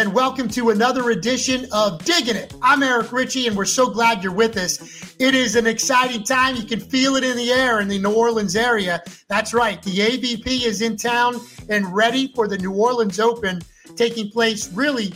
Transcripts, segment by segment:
And welcome to another edition of Digging It. I'm Eric Richey and we're so glad you're with us. It is an exciting time. You can feel it in the air in the New Orleans area. That's right. The AVP is in town and ready for the New Orleans Open taking place really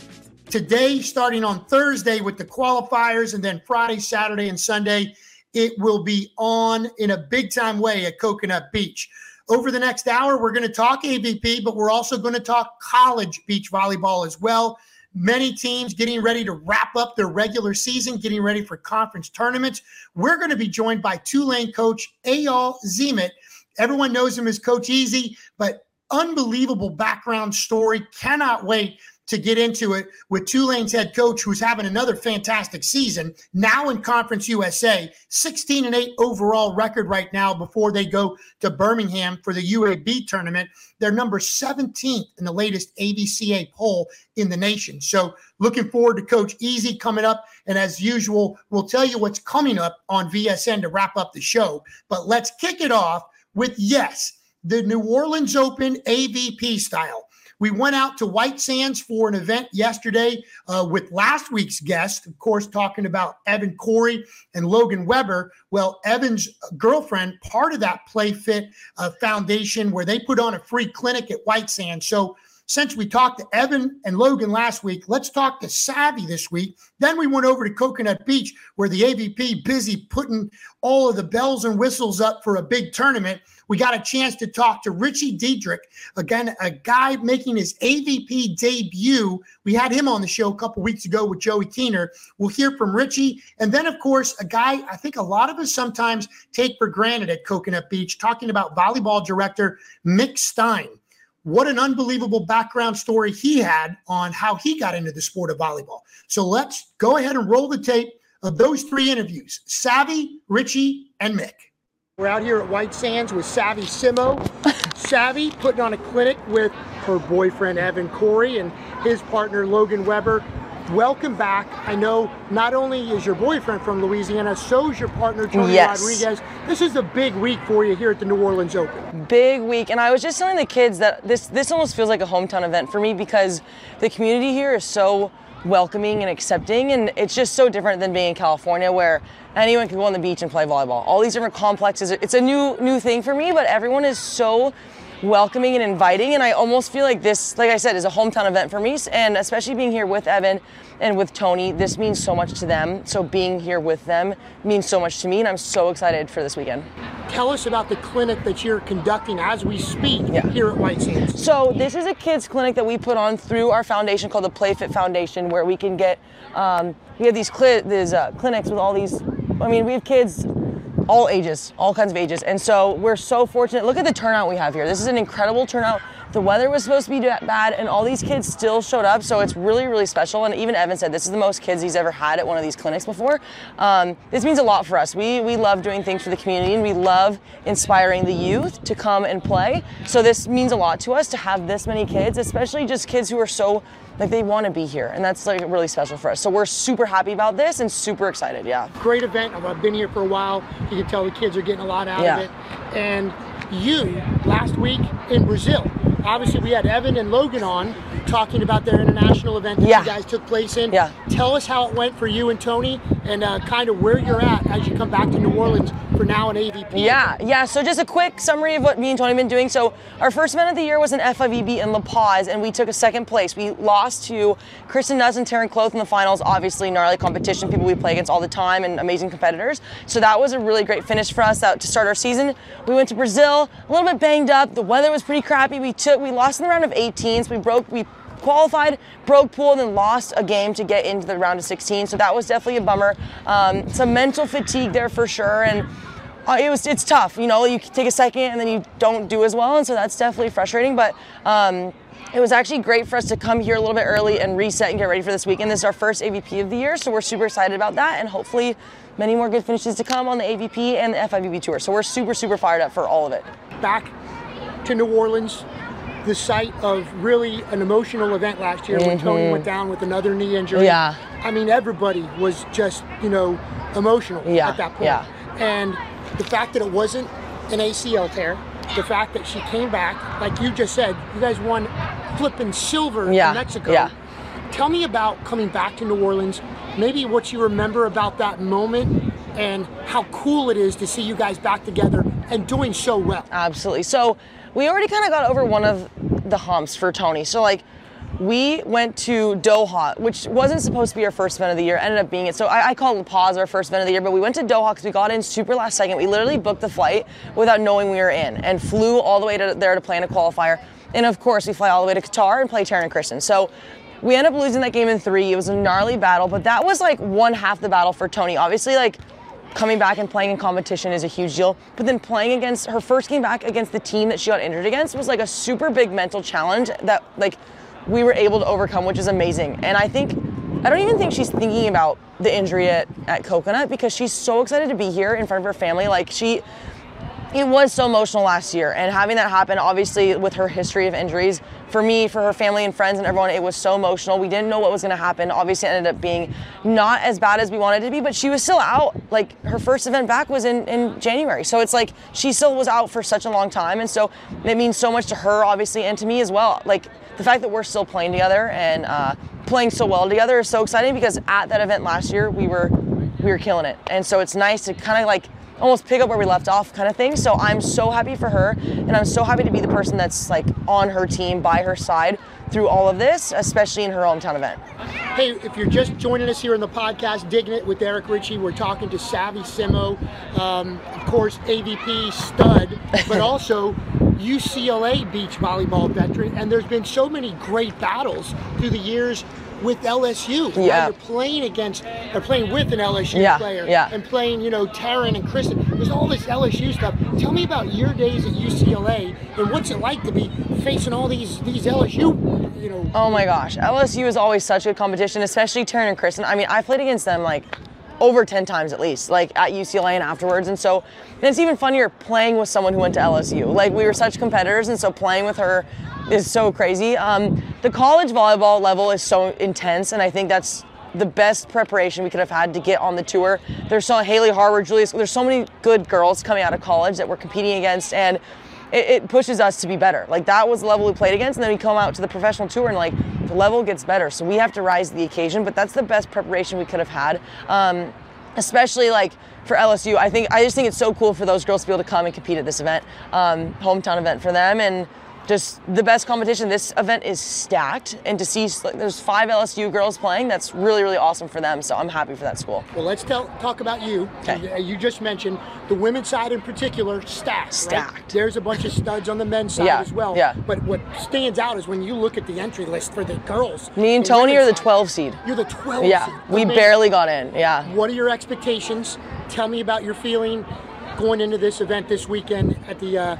today, starting on Thursday with the qualifiers, and then Friday, Saturday, and Sunday. It will be on in a big time way at Coconut Beach. Over the next hour, we're going to talk AVP, but we're also going to talk college beach volleyball as well. Many teams getting ready to wrap up their regular season, getting ready for conference tournaments. We're going to be joined by Tulane coach Eyal Zimet. Everyone knows him as Coach Easy, but unbelievable background story. Cannot wait to get into it with Tulane's head coach, who's having another fantastic season. Now in Conference USA, 16 and 8 overall record right now before they go to Birmingham for the UAB tournament. They're number 17th in the latest ABCA poll in the nation. So looking forward to Coach Easy coming up. And as usual, we'll tell you what's coming up on VSN to wrap up the show. But let's kick it off with yes, the New Orleans Open AVP style. We went out to White Sands for an event yesterday uh, with last week's guest, of course, talking about Evan Cory and Logan Webber. Well, Evan's girlfriend, part of that Play Fit uh, Foundation, where they put on a free clinic at White Sands. So since we talked to Evan and Logan last week, let's talk to Savvy this week. Then we went over to Coconut Beach, where the AVP busy putting all of the bells and whistles up for a big tournament. We got a chance to talk to Richie Diedrich, again, a guy making his AVP debut. We had him on the show a couple weeks ago with Joey Keener. We'll hear from Richie. And then, of course, a guy I think a lot of us sometimes take for granted at Coconut Beach, talking about volleyball director Mick Stein. What an unbelievable background story he had on how he got into the sport of volleyball. So let's go ahead and roll the tape of those three interviews Savvy, Richie, and Mick. We're out here at White Sands with Savvy Simo. Savvy putting on a clinic with her boyfriend Evan Cory and his partner Logan Webber. Welcome back. I know not only is your boyfriend from Louisiana, so is your partner Toni yes. Rodriguez. This is a big week for you here at the New Orleans Open. Big week, and I was just telling the kids that this this almost feels like a hometown event for me because the community here is so welcoming and accepting. And it's just so different than being in California where anyone can go on the beach and play volleyball. All these different complexes. It's a new new thing for me, but everyone is so welcoming and inviting. And I almost feel like this, like I said, is a hometown event for me. And especially being here with Evan and with Toni, this means so much to them. So being here with them means so much to me. And I'm so excited for this weekend. Tell us about the clinic that you're conducting as we speak yeah. here at White Sands. So this is a kids clinic that we put on through our foundation called the PlayFit Foundation, where we can get, um, we have these, cli- these uh, clinics with all these, I mean, we have kids all ages, all kinds of ages. And so we're so fortunate. Look at the turnout we have here. This is an incredible turnout. The weather was supposed to be bad, and all these kids still showed up. So it's really, really special. And even Evan said this is the most kids he's ever had at one of these clinics before. Um, this means a lot for us. We we love doing things for the community, and we love inspiring the youth to come and play. So this means a lot to us to have this many kids, especially just kids who are so like they want to be here and that's like really special for us so we're super happy about this and super excited yeah great event i've been here for a while you can tell the kids are getting a lot out yeah. of it and you last week in brazil obviously we had evan and logan on talking about their international event that yeah. you guys took place in. Yeah. Tell us how it went for you and Toni and uh, kind of where you're at as you come back to New Orleans for now an AVP. Yeah, yeah. So just a quick summary of what me and Toni have been doing. So our first event of the year was an FIVB in La Paz, and we took a second place. We lost to Kristen Nuss and Taryn Kloth in the finals. Obviously, gnarly competition, people we play against all the time, and amazing competitors. So that was a really great finish for us out to start our season. We went to Brazil, a little bit banged up. The weather was pretty crappy. We took we lost in the round of 18s. We broke we qualified, broke pool, and then lost a game to get into the round of 16. So that was definitely a bummer. Um, some mental fatigue there for sure, and uh, it was it's tough. You know, you take a second and then you don't do as well, and so that's definitely frustrating. But um, it was actually great for us to come here a little bit early and reset and get ready for this weekend. This is our first AVP of the year, so we're super excited about that, and hopefully many more good finishes to come on the AVP and the FIVB tour. So we're super super fired up for all of it. Back to New Orleans the site of really an emotional event last year mm-hmm. when Toni went mm-hmm. down with another knee injury. Yeah. I mean, everybody was just, you know, emotional yeah. at that point. Yeah. And the fact that it wasn't an ACL tear, the fact that she came back, like you just said, you guys won flipping silver yeah. in Mexico. Yeah. Tell me about coming back to New Orleans, maybe what you remember about that moment and how cool it is to see you guys back together and doing so well. Absolutely. So we already kind of got over one of the humps for Toni. So like we went to Doha, which wasn't supposed to be our first event of the year, ended up being it. So I, I call La Paz our first event of the year, but we went to Doha because we got in super last second. We literally booked the flight without knowing we were in and flew all the way to there to play in a qualifier. And of course, we fly all the way to Qatar and play Taryn and Kristen. So we end up losing that game in three. It was a gnarly battle, but that was like one half the battle for Toni. Obviously, like coming back and playing in competition is a huge deal. But then playing against her first game back against the team that she got injured against was like a super big mental challenge that like we were able to overcome, which is amazing. And I think I don't even think she's thinking about the injury at, at Coconut because she's so excited to be here in front of her family. Like she it was so emotional last year and having that happen obviously with her history of injuries for me for her family and friends and everyone it was so emotional. We didn't know what was going to happen. Obviously it ended up being not as bad as we wanted it to be but she was still out. Like her first event back was in, in january. So it's like she still was out for such a long time and so it means so much to her obviously and to me as well. Like the fact that we're still playing together and uh, playing so well together is so exciting because at that event last year we were we were killing it. And so it's nice to kind of like almost pick up where we left off kind of thing. So I'm so happy for her and I'm so happy to be the person that's like on her team by her side through all of this, especially in her hometown event. Hey, if you're just joining us here in the podcast, Digging It with Eric Richey, we're talking to Savvy Simo, um, of course, AVP stud, but also UCLA beach volleyball veteran. And there's been so many great battles through the years with LSU. Yeah. You're playing against, or playing with an LSU Yeah, player. yeah. And playing, you know, Taryn and Kristen. There's all this LSU stuff. Tell me about your days at UCLA and what's it like to be facing all these these LSU, you know. Oh my gosh, LSU is always such good competition, especially Taryn and Kristen. I mean, I played against them like over 10 times at least, like at UCLA and afterwards. And so and it's even funnier playing with someone who went to LSU. Like we were such competitors, and so playing with her is so crazy. Um, the college volleyball level is so intense, and I think that's the best preparation we could have had to get on the tour. There's so Haley Harvard, Julius. There's so many good girls coming out of college that we're competing against, and it, it pushes us to be better. Like that was the level we played against, and then we come out to the professional tour and like the level gets better. So we have to rise to the occasion. But that's the best preparation we could have had. Um, especially like for LSU, I think I just think it's so cool for those girls to be able to come and compete at this event, um, hometown event for them, and just the best competition. This event is stacked, and to see like, there's five LSU girls playing, that's really really awesome for them. So I'm happy for that school. Well, let's tell, talk about you. Okay. You just mentioned the women's side in particular, stacked. right? Stacked. There's a bunch of studs on the men's side Yeah, as well. yeah. But what stands out is when you look at the entry list for the girls. Me and Toni are the side, 12 seed. You're the 12 Yeah, seed. we Amazing. barely got in. Yeah. What are your expectations? Tell me about your feeling going into this event this weekend at the uh,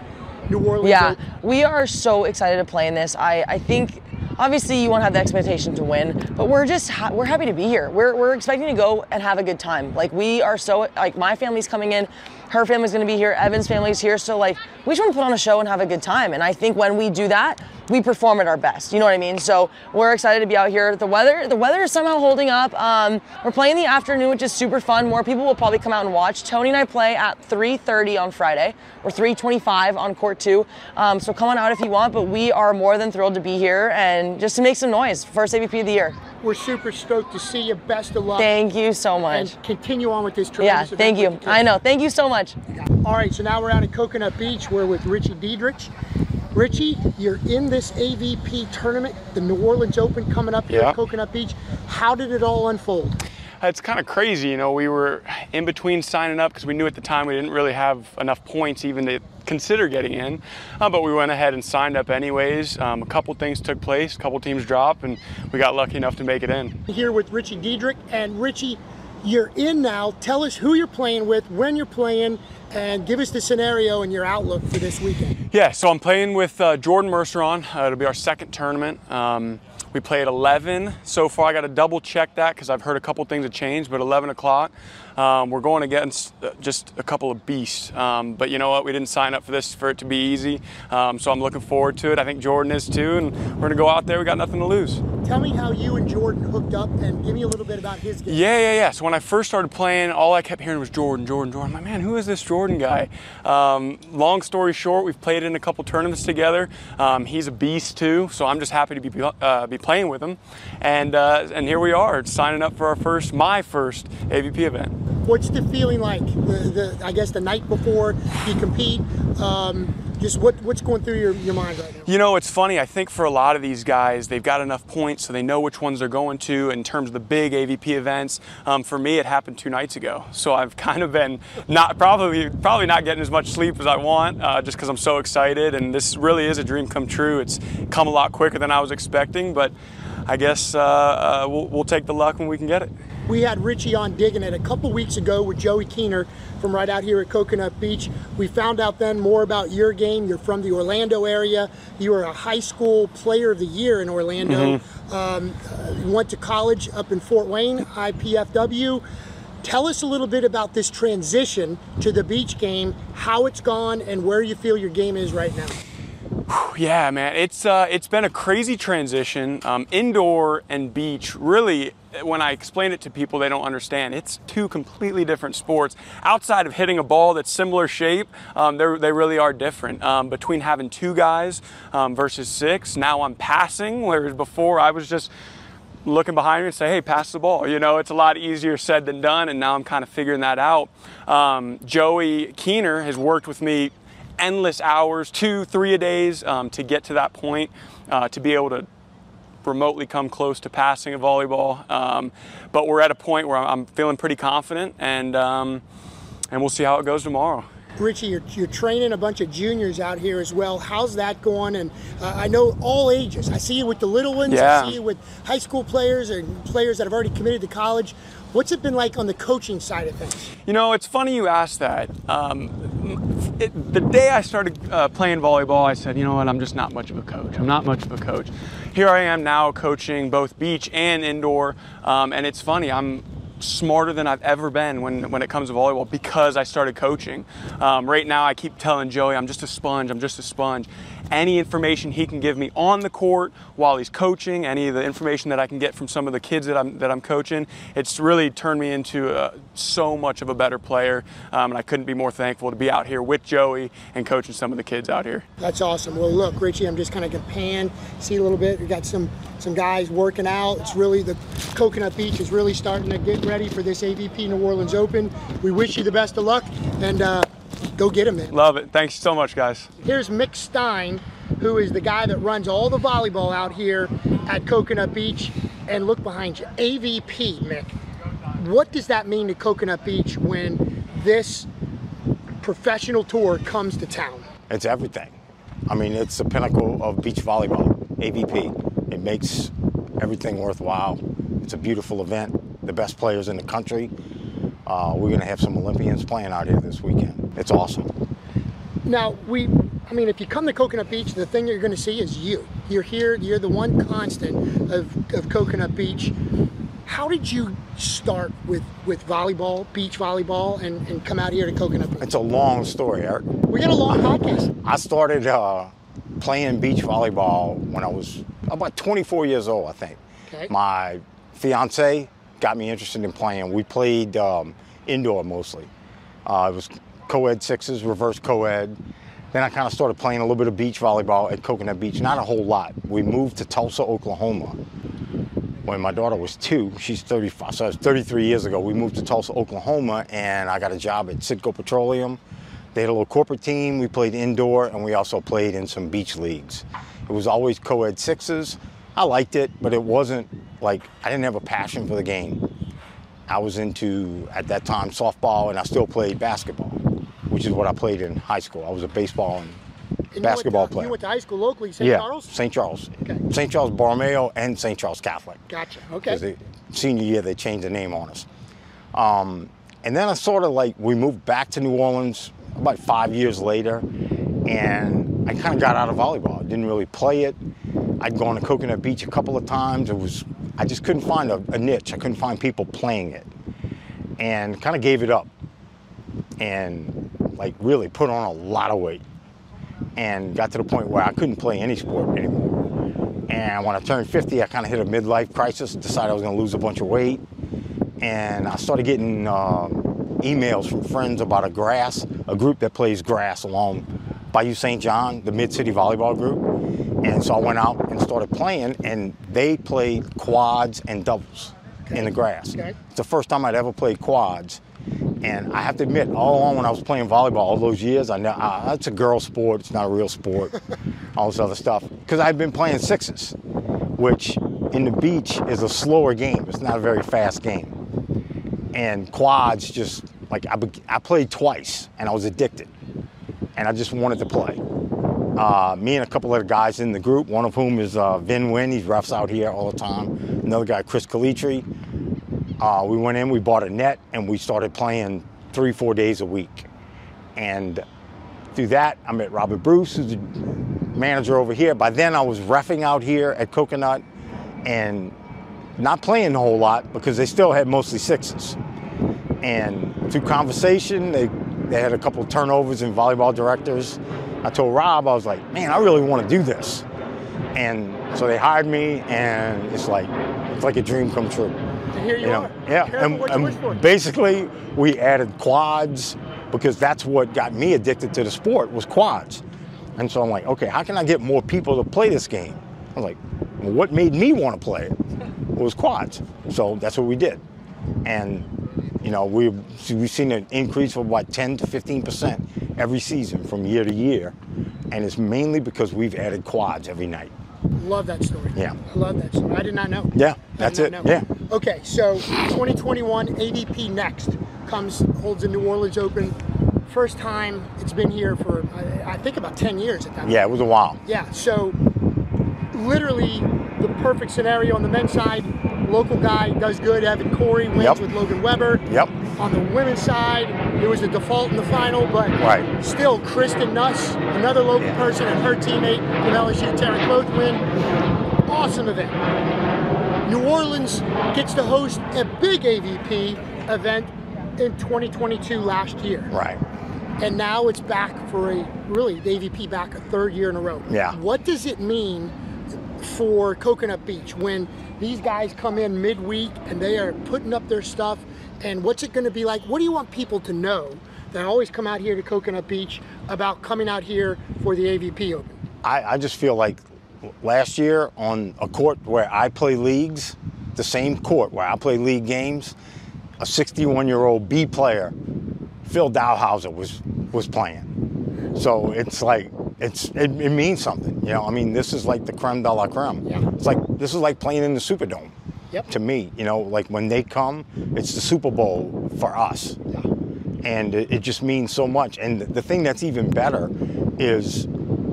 New Orleans. Yeah, we are so excited to play in this. I, I think obviously you won't have the expectation to win, but we're just ha- we're happy to be here. We're, we're expecting to go and have a good time. Like we are so like my family's coming in, her family's going to be here, Evan's family's here, so like we just want to put on a show and have a good time. And I think when we do that, we perform at our best. You know what I mean? So we're excited to be out here. The weather the weather is somehow holding up. Um, we're playing in the afternoon, which is super fun. More people will probably come out and watch. Toni and I play at 3:30 on Friday or 3:25 on court two. Um, so come on out if you want. But we are more than thrilled to be here and just to make some noise. First AVP of the year. We're super stoked to see you. Best of luck. Thank you so much. and continue on with this Yeah, thank you. I know. Thank you so much. All right, so now we're out at Coconut Beach. We're with Richie Diedrich. Richie, you're in this AVP tournament, the New Orleans Open coming up here Yeah. at Coconut Beach. How did it all unfold? It's kind of crazy, you know. We were in between signing up because we knew at the time we didn't really have enough points even to consider getting in. Uh, but we went ahead and signed up anyways. Um, a couple things took place, a couple teams dropped, and we got lucky enough to make it in. Here with Richie Diedrich. And Richie, you're in now. Tell us who you're playing with, when you're playing, and give us the scenario and your outlook for this weekend. Yeah, so I'm playing with uh, Jordan Merceron. Uh, it'll be our second tournament. Um, we played 11 so far. I got to double check that because I've heard a couple things have changed, but 11 o'clock. Um, we're going against uh, just a couple of beasts. Um, but you know what? We didn't sign up for this for it to be easy. Um, so I'm looking forward to it. I think Jordan is too, and we're going to go out there. We got nothing to lose. Tell me how you and Jordan hooked up, and give me a little bit about his game. Yeah, yeah, yeah. So when I first started playing, all I kept hearing was Jordan, Jordan, Jordan. I'm like, man, who is this Jordan guy? Um, long story short, we've played in a couple tournaments together. Um, he's a beast too, so I'm just happy to be uh, be playing with him. And uh, and here we are, signing up for our first, my first AVP event. What's the feeling like? The, the I guess the night before you compete. Um, just what, what's going through your, your mind right now? You know, it's funny. I think for a lot of these guys, they've got enough points so they know which ones they're going to in terms of the big AVP events. Um, for me, it happened two nights ago, so I've kind of been not probably probably not getting as much sleep as I want, uh, just because I'm so excited. And this really is a dream come true. It's come a lot quicker than I was expecting, but I guess uh, uh, we'll, we'll take the luck when we can get it. We had Richie on digging it a couple weeks ago with Joey Keener from right out here at Coconut Beach. We found out then more about your game. You're from the Orlando area. You were a high school player of the year in Orlando. Mm-hmm. Um, you went to college up in Fort Wayne, IPFW. Tell us a little bit about this transition to the beach game, how it's gone, and where you feel your game is right now. Yeah, man, it's uh, it's been a crazy transition. Um, indoor and beach, really, when I explain it to people, they don't understand. It's two completely different sports. Outside of hitting a ball that's similar shape, um, they really are different. Um, between having two guys um, versus six, now I'm passing, whereas before I was just looking behind me and say, hey, pass the ball. You know, it's a lot easier said than done, and now I'm kind of figuring that out. Um, Joey Keener has worked with me endless hours, two, three a days um, to get to that point, uh, to be able to remotely come close to passing a volleyball. Um, but we're at a point where I'm feeling pretty confident, and um, and we'll see how it goes tomorrow. Richie, you're, you're, training a bunch of juniors out here as well. How's that going? And uh, I know all ages. I see you with the little ones. Yeah. I see you with high school players and players that have already committed to college. What's it been like on the coaching side of things? You know, it's funny you asked that. Um, it, the day I started uh, playing volleyball, I said, you know what, I'm just not much of a coach. I'm not much of a coach. Here I am now coaching both beach and indoor, um, and it's funny. I'm smarter than I've ever been when, when it comes to volleyball because I started coaching. Um, right now, I keep telling Joey, I'm just a sponge, I'm just a sponge any information he can give me on the court while he's coaching, any of the information that I can get from some of the kids that I'm, that I'm coaching, it's really turned me into a, so much of a better player. Um, and I couldn't be more thankful to be out here with Joey and coaching some of the kids out here. That's awesome. Well, look, Richie, I'm just kind of to pan, see a little bit. We got some, some guys working out. It's really, the Coconut Beach is really starting to get ready for this AVP New Orleans Open. We wish you the best of luck. And, uh, go get him, man. Love it. Thanks so much, guys. Here's Mick Stein, who is the guy that runs all the volleyball out here at Coconut Beach. And look behind you, AVP, Mick. What does that mean to Coconut Beach when this professional tour comes to town? It's everything. I mean, it's the pinnacle of beach volleyball, AVP. It makes everything worthwhile. It's a beautiful event. The best players in the country. Uh, we're going to have some Olympians playing out here this weekend. It's awesome. Now, we, I mean, if you come to Coconut Beach, the thing you're going to see is you. You're here, you're the one constant of, of Coconut Beach. How did you start with, with volleyball, beach volleyball, and, and come out here to Coconut Beach? It's a long story, Eric. We got a long podcast. I started uh, playing beach volleyball when I was about 24 years old, I think. Okay. My fiance got me interested in playing. We played um, indoor mostly. Uh, it was co-ed sixes, reverse co-ed. Then I kind of started playing a little bit of beach volleyball at Coconut Beach, not a whole lot. We moved to Tulsa, Oklahoma. When my daughter was two, she's 35, so was 33 years ago, we moved to Tulsa, Oklahoma, and I got a job at Citgo Petroleum. They had a little corporate team. We played indoor, and we also played in some beach leagues. It was always co-ed sixes. I liked it, but it wasn't like I didn't have a passion for the game. I was into at that time softball, and I still played basketball, which is what I played in high school. I was a baseball and, And basketball you to, player. You went to high school locally, St. yeah, Charles? St. Charles, Okay. St. Charles Borromeo, and St. Charles Catholic. Gotcha. Okay. the senior year they changed the name on us. Um, and then I sort of like we moved back to New Orleans about five years later, and I kind of got out of volleyball. I didn't really play it. I'd gone to Coconut Beach a couple of times. It was I just couldn't find a, a niche. I couldn't find people playing it. and kind of gave it up and like really put on a lot of weight and got to the point where I couldn't play any sport anymore. And when I turned 50, I kind of hit a midlife crisis, and decided I was going to lose a bunch of weight. And I started getting uh, emails from friends about a grass, a group that plays grass along Bayou St. John, the Mid City Volleyball Group. And so I went out and started playing, and they played quads and doubles okay. in the grass. Okay. It's the first time I'd ever played quads. And I have to admit, all along when I was playing volleyball all those years, I know uh, it's a girl sport. It's not a real sport. all this other stuff. Because I've been playing sixes, which in the beach is a slower game. It's not a very fast game. And quads just like I, I played twice, and I was addicted, and I just wanted to play. Uh, me and a couple of guys in the group, one of whom is uh, Vin Wynn. He's refs out here all the time. Another guy, Chris Calitri. Uh, we went in, we bought a net, and we started playing three, four days a week. And through that, I met Robert Bruce, who's the manager over here. By then, I was refing out here at Coconut and not playing a whole lot because they still had mostly sixes. And through conversation, they, they had a couple turnovers in volleyball directors. I told Rob, I was like, man, I really want to do this. And so they hired me, and it's like, it's like a dream come true here you, you know, are. Yeah, and, and basically we added quads because that's what got me addicted to the sport was quads. And so I'm like, okay, how can I get more people to play this game? I was like, well, what made me want to play it was quads. So that's what we did. And you know, we've, we've seen an increase of about 10 to 15 percent every season from year to year. And it's mainly because we've added quads every night. Love that story. Yeah. I love that story. I did not know. Yeah, that's it. Know. Yeah. Okay, so 2021 AVP Next comes, holds the New Orleans Open. First time it's been here for, I, I think, about 10 years at that Yeah, it was a while. Yeah, so literally the perfect scenario on the men's side. Local guy does good. Evan Cory wins yep. with Logan Webber. Yep. On the women's side, it was a default in the final, but right. still, Kristen Nuss, another local yeah. person, and her teammate from LSU, Taryn Kloth, win. Awesome event. New Orleans gets to host a big AVP event in 2022 last year. Right. And now it's back for a really the AVP back a third year in a row. Yeah. What does it mean for Coconut Beach when these guys come in midweek and they are putting up their stuff? And what's it going to be like? What do you want people to know that always come out here to Coconut Beach about coming out here for the AVP Open? I, I just feel like last year on a court where I play leagues, the same court where I play league games, a 61 year old B player, Phil Dalhausser, was, was playing. So it's like, it's it, it, means something. You know, I mean, this is like the creme de la creme. Yeah. It's like, this is like playing in the Superdome. Yep. To me, you know, like when they come, it's the Super Bowl for us. Yeah. And it, it just means so much. And the thing that's even better is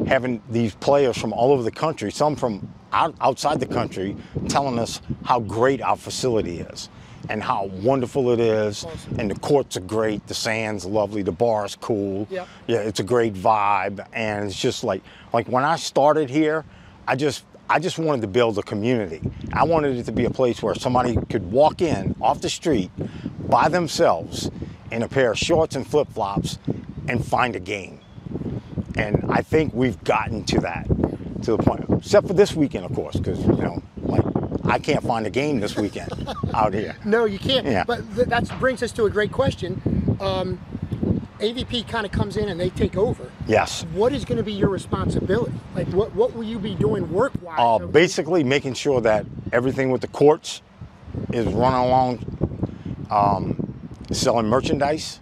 having these players from all over the country, some from out, outside the country, telling us how great our facility is and how wonderful it is. Awesome. And the courts are great, the sand's lovely, the bar's cool. Yep. Yeah, it's a great vibe, and it's just like like when I started here, I just I just wanted to build a community. I wanted it to be a place where somebody could walk in off the street by themselves in a pair of shorts and flip flops and find a game. And I think we've gotten to that, to the point, except for this weekend, of course, because, you know, I can't find a game this weekend out here. No, you can't. Yeah. But th- that brings us to a great question. Um, AVP kind of comes in and they take over. Yes. What is going to be your responsibility? Like, what, what will you be doing work wise? Uh, basically, making sure that everything with the courts is running along, um, selling merchandise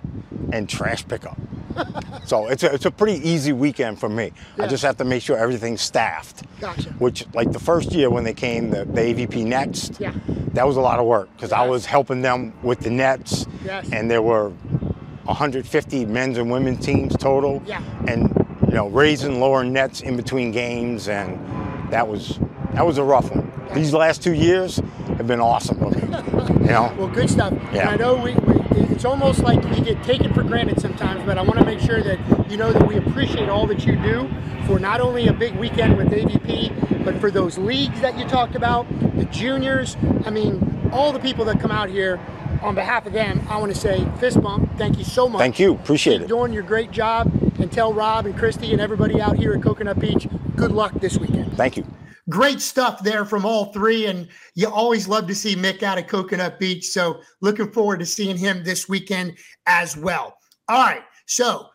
and trash pickup so it's a, it's a pretty easy weekend for me. Yeah. I just have to make sure everything's staffed. Gotcha. Which, like the first year when they came, the, the AVP Next, yeah. that was a lot of work because yes. I was helping them with the nets. Yes. And there were 150 men's and women's teams total. Yeah. And, you know, raising lower nets in between games. And that was, that was a rough one. Gotcha. These last two years have been awesome you know? Well, good stuff. Yeah. And I know we, we it's almost like you get taken for granted sometimes, but I want to make sure that you know that we appreciate all that you do for not only a big weekend with AVP, but for those leagues that you talked about, the juniors. I mean, all the people that come out here on behalf of them, I want to say fist bump. Thank you so much. Thank you. Appreciate Keep it. Doing your great job. And tell Rob and Christy and everybody out here at Coconut Beach, good luck this weekend. Thank you. Great stuff there from all three. And you always love to see Mick out of Coconut Beach. So looking forward to seeing him this weekend as well. All right. So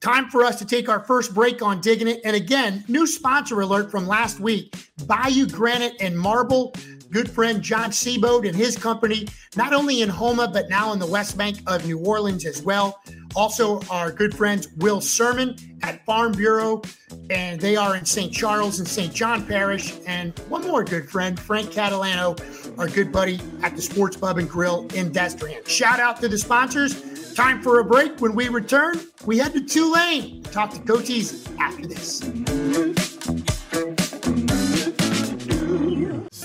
time for us to take our first break on digging it. And again, new sponsor alert from last week Bayou Granite and Marble good friend John Seaboat and his company, not only in Houma, but now in the West Bank of New Orleans as well. Also, our good friends Will Sermon at Farm Bureau, and they are in St. Charles and St. John Parish. And one more good friend, Frank Catalano, our good buddy at the Sports Pub and Grill in Destrehan. Shout out to the sponsors. Time for a break. When we return, we head to Tulane. Talk to Coach Easy after this.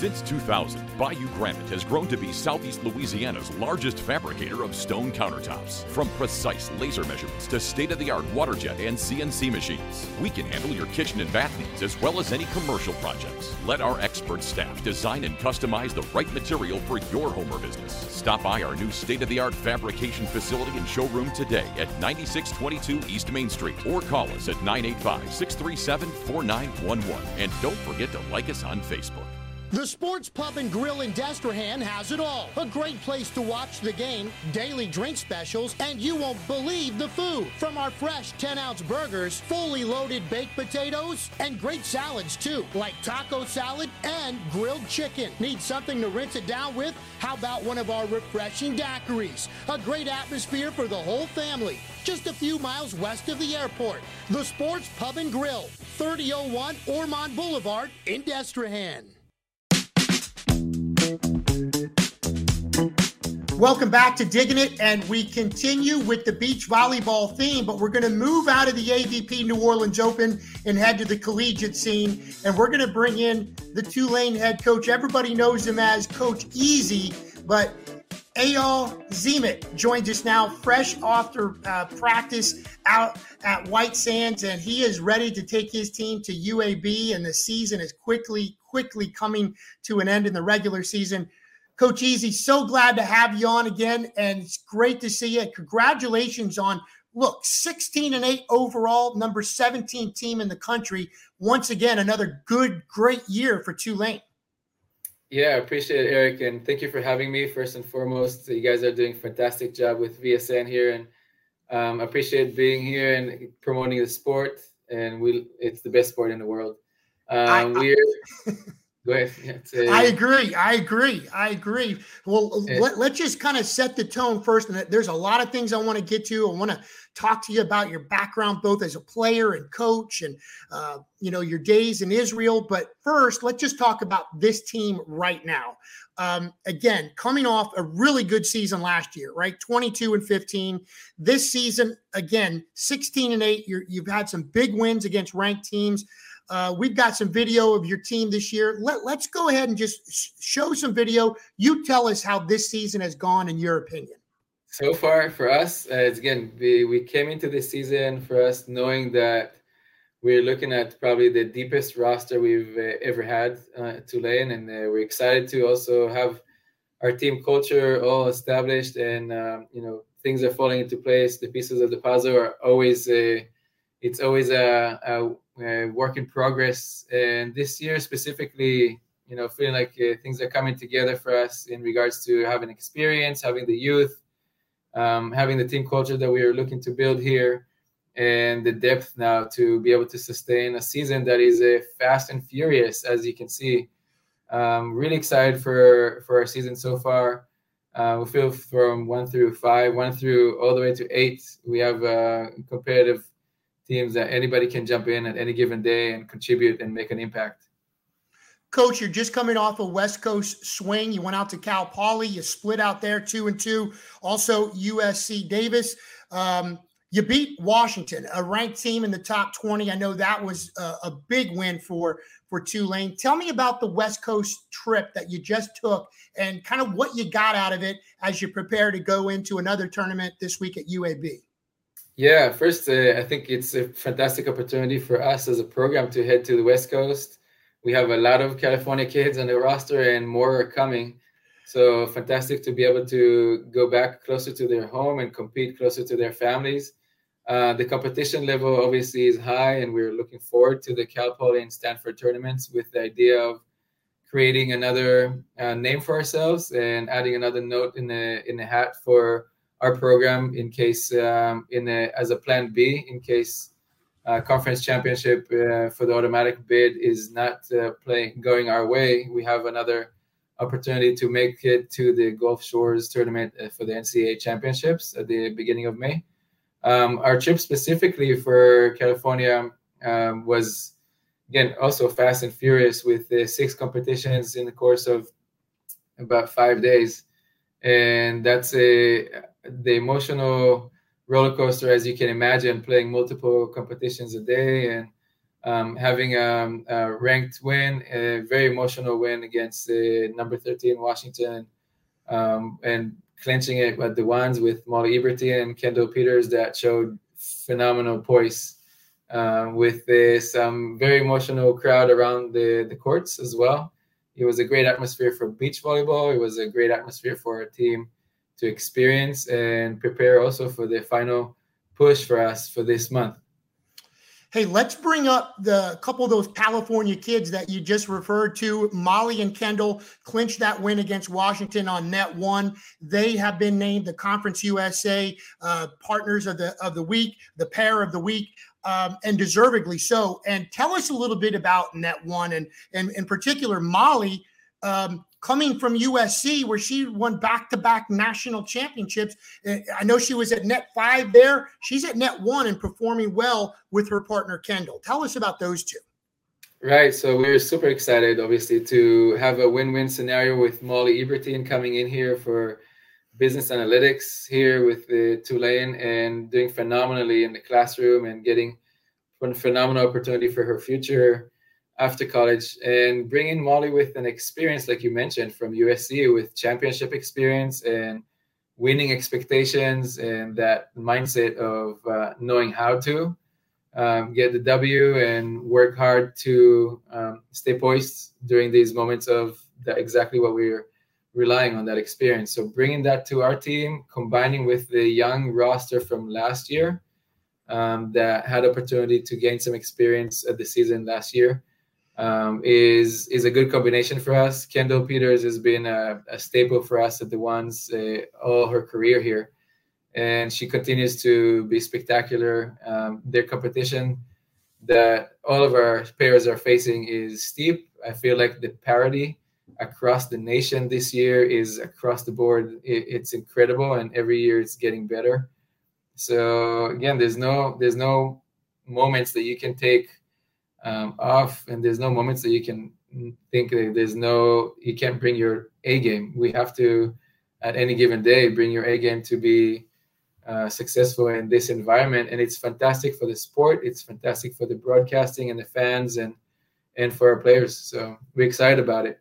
Since 2000, Bayou Granite has grown to be Southeast Louisiana's largest fabricator of stone countertops. From precise laser measurements to state of the art water jet and CNC machines, we can handle your kitchen and bath needs as well as any commercial projects. Let our expert staff design and customize the right material for your home or business. Stop by our new state of the art fabrication facility and showroom today at 9622 East Main Street or call us at 985 637 4911. And don't forget to like us on Facebook. The Sports Pub and Grill in Destrehan has it all. A great place to watch the game, daily drink specials, and you won't believe the food. From our fresh 10 ounce burgers, fully loaded baked potatoes, and great salads too, like taco salad and grilled chicken. Need something to rinse it down with? How about one of our refreshing daiquiris? A great atmosphere for the whole family. Just a few miles west of the airport. The Sports Pub and Grill, 3001 Ormond Boulevard in Destrehan. Welcome back to Digging It, and we continue with the beach volleyball theme, but we're going to move out of the AVP New Orleans Open and head to the collegiate scene. And we're going to bring in the Tulane head coach. Everybody knows him as Coach Easy, but Eyal Zimet joins us now, fresh off their uh, practice out at White Sands, and he is ready to take his team to UAB. And the season is quickly, quickly coming to an end in the regular season. Coach Easy, so glad to have you on again, and it's great to see you. Congratulations on look 16 and 8 overall, number 17 team in the country. Once again, another good, great year for Tulane. Yeah, I appreciate it, Eric, and thank you for having me. First and foremost, you guys are doing a fantastic job with VSN here, and um, appreciate being here and promoting the sport. And we, it's the best sport in the world. Um, I, we're Go ahead. Yeah, I agree. I agree. I agree. Well, let, let's just kind of set the tone first. And there's a lot of things I want to get to. I want to talk to you about your background, both as a player and coach, and uh, you know your days in Israel. But first, let's just talk about this team right now. Um, again, coming off a really good season last year, right? 22 and 15. This season, again, 16 and 8. you you've had some big wins against ranked teams. Uh, we've got some video of your team this year. Let, let's go ahead and just show some video. You tell us how this season has gone in your opinion. So far for us, uh, it's again, we, we came into this season for us knowing that we're looking at probably the deepest roster we've uh, ever had uh, Tulane, and uh, we're excited to also have our team culture all established, and um, you know things are falling into place. The pieces of the puzzle are always uh, it's always a, a work in progress. And this year specifically, you know, feeling like uh, things are coming together for us in regards to having experience, having the youth, um, having the team culture that we are looking to build here, and the depth now to be able to sustain a season that is uh, fast and furious, as you can see. Um, really excited for for our season so far. Uh, we feel from one through five, one through all the way to eight. We have a competitive teams that anybody can jump in at any given day and contribute and make an impact. Coach, you're just coming off a West Coast swing. You went out to Cal Poly. You split out there two and two. Also USC Davis. Um, you beat Washington, a ranked team in the top 20. I know that was a, a, big win for for Tulane. Tell me about the West Coast trip that you just took and kind of what you got out of it as you prepare to go into another tournament this week at UAB. Yeah, first, uh, I think it's a fantastic opportunity for us as a program to head to the West Coast. We have a lot of California kids on the roster, and more are coming. So fantastic to be able to go back closer to their home and compete closer to their families. Uh, the competition level obviously is high, and we're looking forward to the Cal Poly and Stanford tournaments with the idea of creating another uh, name for ourselves and adding another note in the in the hat for our program in case um, in a, as a plan B in case uh, conference championship uh, for the automatic bid is not uh, playing going our way. We have another opportunity to make it to the Gulf Shores tournament uh, for the NCAA championships at the beginning of May. Um, our trip specifically for California um, was again also fast and furious with six competitions in the course of about five days, and that's a the emotional roller coaster as you can imagine, playing multiple competitions a day and um, having um, a ranked win, a very emotional win against the number 13 Washington, um, and clinching it at the ones with Molly Eberty and Kendall Peters that showed phenomenal poise. Uh, with some very emotional crowd around the, the courts as well. It was a great atmosphere for beach volleyball. It was a great atmosphere for our team to experience and prepare also for the final push for us for this month. Hey, let's bring up the couple of those California kids that you just referred to. Molly and Kendall clinched that win against Washington on net one. They have been named the Conference USA uh, partners of the of the week, the pair of the week, um, and deservedly so. And tell us a little bit about net one, and and in particular Molly. Um, coming from USC, where she won back to back national championships. Uh, I know she was at net five there. She's at net one and performing well with her partner, Kendall. Tell us about those two. Right. So we're super excited, obviously, to have a win win scenario with Molly Ebertine coming in here for business analytics here with the Tulane and doing phenomenally in the classroom and getting one phenomenal opportunity for her future after college and bringing Molly with an experience, like you mentioned, from USC with championship experience and winning expectations and that mindset of uh, knowing how to um, get the W and work hard to um, stay poised during these moments of the, exactly what we're relying on that experience. So bringing that to our team, combining with the young roster from last year um, that had opportunity to gain some experience at the season last year um, is is a good combination for us. Kendall Peters has been a, a staple for us at the ones uh, all her career here, and she continues to be spectacular. Um, their competition that all of our players are facing is steep. I feel like the parity across the nation this year is across the board. It, it's incredible, and every year it's getting better. So again, there's no there's no moments that you can take um, off, and there's no moments that you can think that there's no you can't bring your A game. We have to at any given day bring your A game to be uh, successful in this environment, and it's fantastic for the sport. It's fantastic for the broadcasting and the fans, and and for our players. So we're excited about it.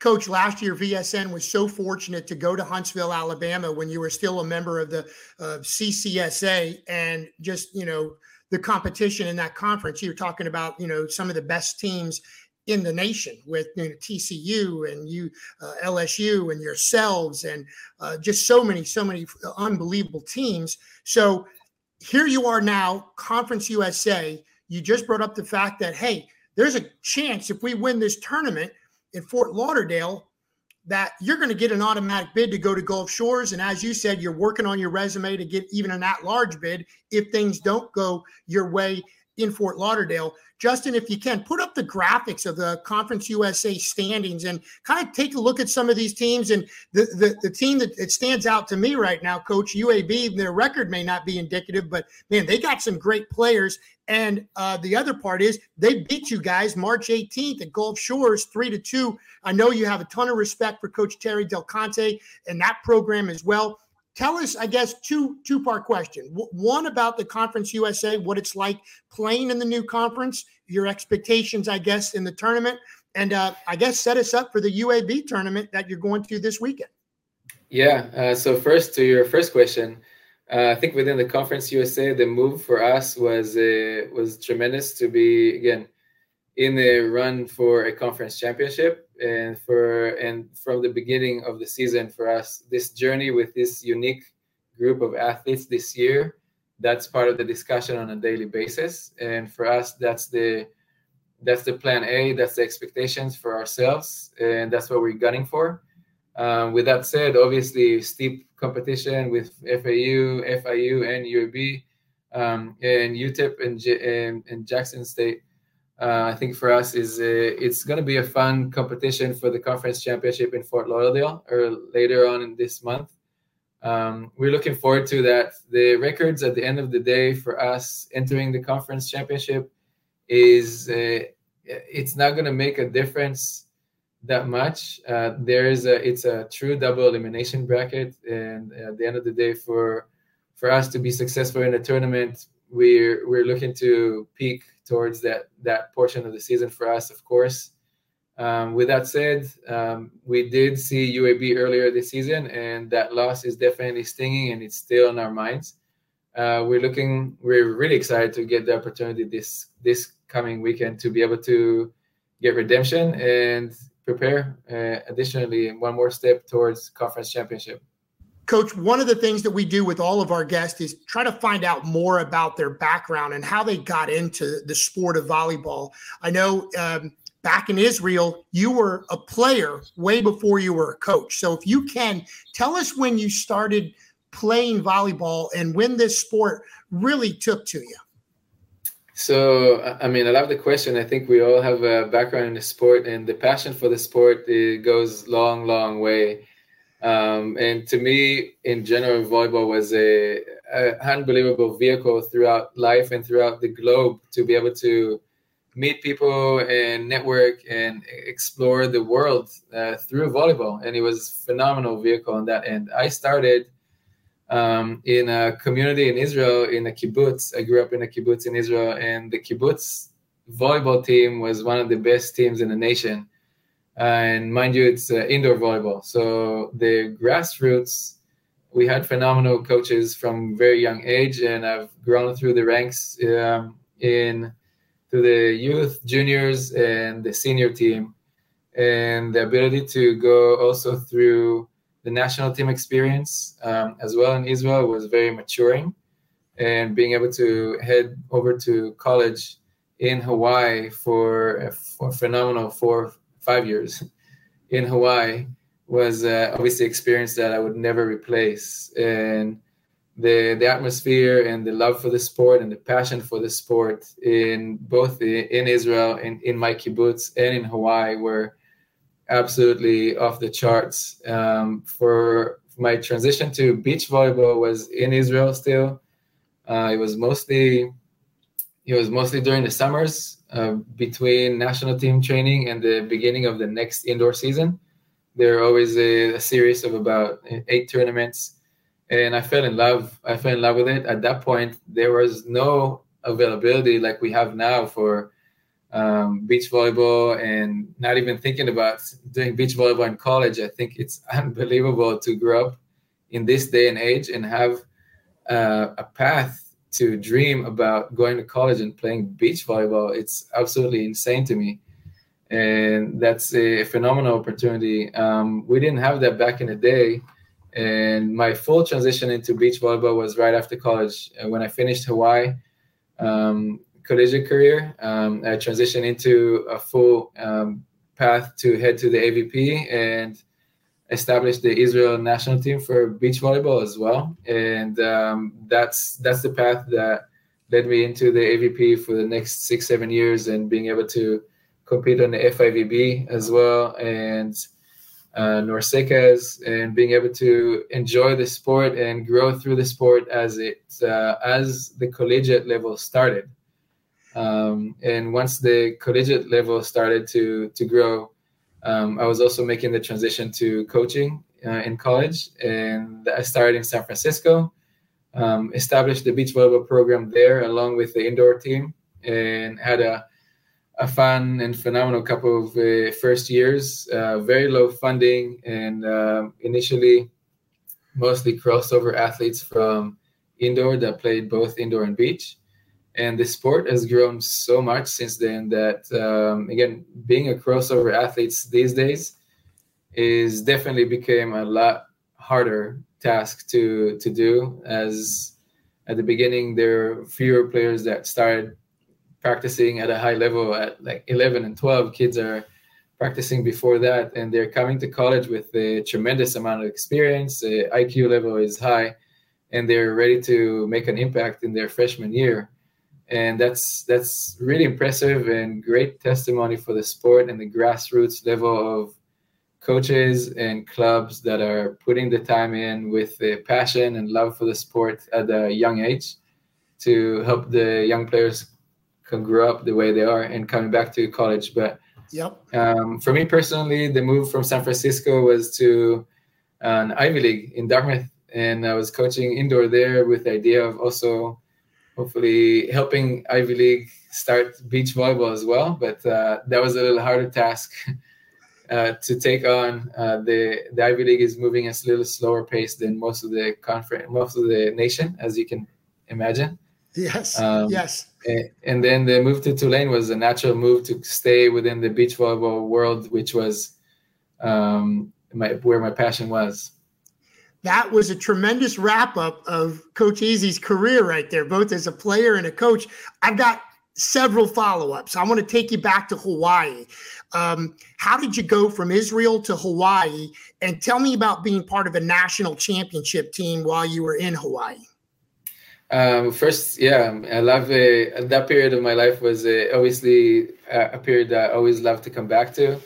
Coach, last year VSN was so fortunate to go to Huntsville, Alabama, when you were still a member of the uh, CCSA, and just you know the competition in that conference. You're talking about, you know, some of the best teams in the nation with you know, TCU and you uh, LSU and yourselves and uh, just so many so many unbelievable teams. So here you are now, Conference USA. You just brought up the fact that hey, there's a chance if we win this tournament in Fort Lauderdale that you're going to get an automatic bid to go to Gulf Shores. And as you said, you're working on your resume to get even an at large bid if things don't go your way in Fort Lauderdale. Justin, if you can, put up the graphics of the Conference USA standings and kind of take a look at some of these teams. And the, the, the team that it stands out to me right now, Coach UAB, their record may not be indicative, but man, they got some great players. And uh, the other part is they beat you guys March 18th at Gulf Shores, three to two. I know you have a ton of respect for Coach Terry Del Conte and that program as well. Tell us, I guess, two two part question. One about the Conference USA, what it's like playing in the new conference, your expectations, I guess, in the tournament, and uh, I guess set us up for the UAB tournament that you're going to this weekend. Yeah. Uh, so first, to your first question, uh, I think within the Conference USA, the move for us was uh, was tremendous to be again in the run for a conference championship. And for and from the beginning of the season for us, this journey with this unique group of athletes this year, that's part of the discussion on a daily basis. And for us, that's the that's the plan A. That's the expectations for ourselves, and that's what we're gunning for. Um, with that said, obviously steep competition with FAU, FIU, and UAB, um, and UTEP and, J- and, and Jackson State. Uh, I think for us is uh, it's going to be a fun competition for the conference championship in Fort Lauderdale or later on in this month. Um, we're looking forward to that. The records at the end of the day for us entering the conference championship is uh, it's not going to make a difference that much. Uh, there is a it's a true double elimination bracket, and at the end of the day, for for us to be successful in a tournament, we're we're looking to peak towards that that portion of the season for us, of course. Um, with that said, um, we did see UAB earlier this season, and that loss is definitely stinging, and it's still in our minds. Uh, we're looking, we're really excited to get the opportunity this this coming weekend to be able to get redemption and prepare uh, additionally one more step towards conference championship. Coach, one of the things that we do with all of our guests is try to find out more about their background and how they got into the sport of volleyball. I know um, back in Israel, you were a player way before you were a coach. So if you can tell us when you started playing volleyball and when this sport really took to you. So, I mean, I love the question. I think we all have a background in the sport, and the passion for the sport goes long, long way. Um, and to me, in general, volleyball was a, a, unbelievable vehicle throughout life and throughout the globe to be able to meet people and network and explore the world uh, through volleyball. And it was a phenomenal vehicle on that end. I started um, in a community in Israel, in a kibbutz. I grew up in a kibbutz in Israel, and the kibbutz volleyball team was one of the best teams in the nation. And mind you, it's uh, indoor volleyball. So the grassroots, we had phenomenal coaches from very young age, and I've grown through the ranks um, in through the youth, juniors, and the senior team, and the ability to go also through the national team experience um, as well in Israel was very maturing, and being able to head over to college in Hawaii for a, for phenomenal four five years in Hawaii was uh, obviously experience that I would never replace, and the the atmosphere and the love for the sport and the passion for the sport in both in Israel and in my kibbutz and in Hawaii were absolutely off the charts. Um, for my transition to beach volleyball was in Israel still. Uh, it was mostly it was mostly during the summers uh, between national team training and the beginning of the next indoor season. There are always a, a series of about eight tournaments, and I fell in love. I fell in love with it. At that point, there was no availability like we have now for um, beach volleyball and not even thinking about doing beach volleyball in college. I think it's unbelievable to grow up in this day and age and have uh, a path to dream about going to college and playing beach volleyball. It's absolutely insane to me. And that's a phenomenal opportunity. Um, we didn't have that back in the day. And my full transition into beach volleyball was right after college. When I finished Hawaii, um, collegiate career. Um, I transitioned into a full um, path to head to the AVP and establish the Israel national team for beach volleyball as well. And um, that's that's the path that led me into the AVP for the next six seven years and being able to compete on the FIVB as well and uh, NORCECAs and being able to enjoy the sport and grow through the sport as it uh, as the collegiate level started. Um, and once the collegiate level started to to grow, um, I was also making the transition to coaching uh, in college, and I started in San Francisco. Um, established the beach volleyball program there along with the indoor team, and had a a fun and phenomenal couple of uh, first years. Uh, very low funding, and um, initially mostly crossover athletes from indoor that played both indoor and beach and the sport has grown so much since then that um, again being a crossover athletes these days is definitely became a lot harder task to to do as at the beginning there are fewer players that started practicing at a high level at like 11 and 12 kids are practicing before that and they're coming to college with a tremendous amount of experience. The iq level is high and they're ready to make an impact in their freshman year and that's that's really impressive and great testimony for the sport and the grassroots level of coaches and clubs that are putting the time in with the passion and love for the sport at a young age to help the young players can grow up the way they are and coming back to college. But yep. um, for me personally the move from san francisco was to an ivy league in dartmouth. And i was coaching indoor there with the idea of also hopefully helping Ivy League start beach volleyball as well. But uh, that was a little harder task uh, to take on. Uh, the the Ivy League is moving at a little slower pace than most of the conference, most of the nation, as you can imagine. Yes. Um, yes. And, and then the move to Tulane was a natural move to stay within the beach volleyball world, which was um, my, where my passion was that was a tremendous wrap up of Coach Easy's career right there, both as a player and a coach. I've got several follow ups. I want to take you back to Hawaii. Um, how did you go from Israel to Hawaii? And tell me about being part of a national championship team while you were in Hawaii. Um, first, yeah, I love uh, that period of my life was uh, obviously a period that I always love to come back to